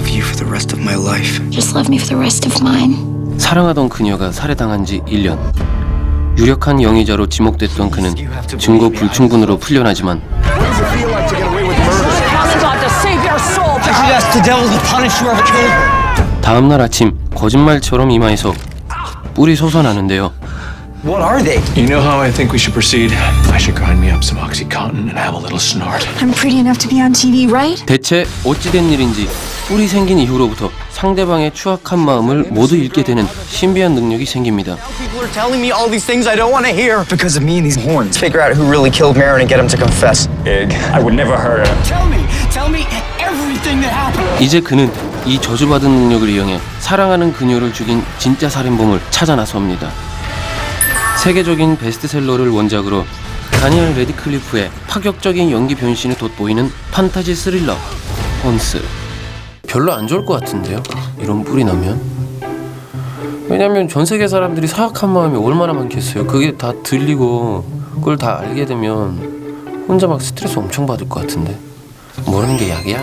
love you for the rest of my life. Just love me for the rest of mine. 사랑하던 그녀가 살해당한 지 1년. 유력한 용의자로 지목됐던 그는 증거 불충분으로 풀려나지만 다음 날 아침 거짓말처럼 이마에서 뿔이 솟아나는데요. What are they? You know how I think we should proceed? I should grind me up some Oxycontin and have a little snort. I'm pretty enough to be on TV, right? 대체 어찌된 일인지 뿔이 생긴 이후로부터 상대방의 추악한 마음을 모두 읽게 되는 신비한 능력이 생깁니다. 이제 그는 이 저주받은 능력을 이용해 사랑하는 그녀를 죽인 진짜 살인범을 찾아 나섭니다. 세계적인 베스트셀러를 원작으로 다니엘 래드클리프의 파격적인 연기 변신을 돋보이는 판타지 스릴러 헌스 별로 안 좋을 것 같은데요? 이런 뿔이 나면? 왜냐면 전 세계 사람들이 사악한 마음이 얼마나 많겠어요. 그게 다 들리고 그걸 다 알게 되면 혼자 막 스트레스 엄청 받을 것 같은데? 모르는 게 약이야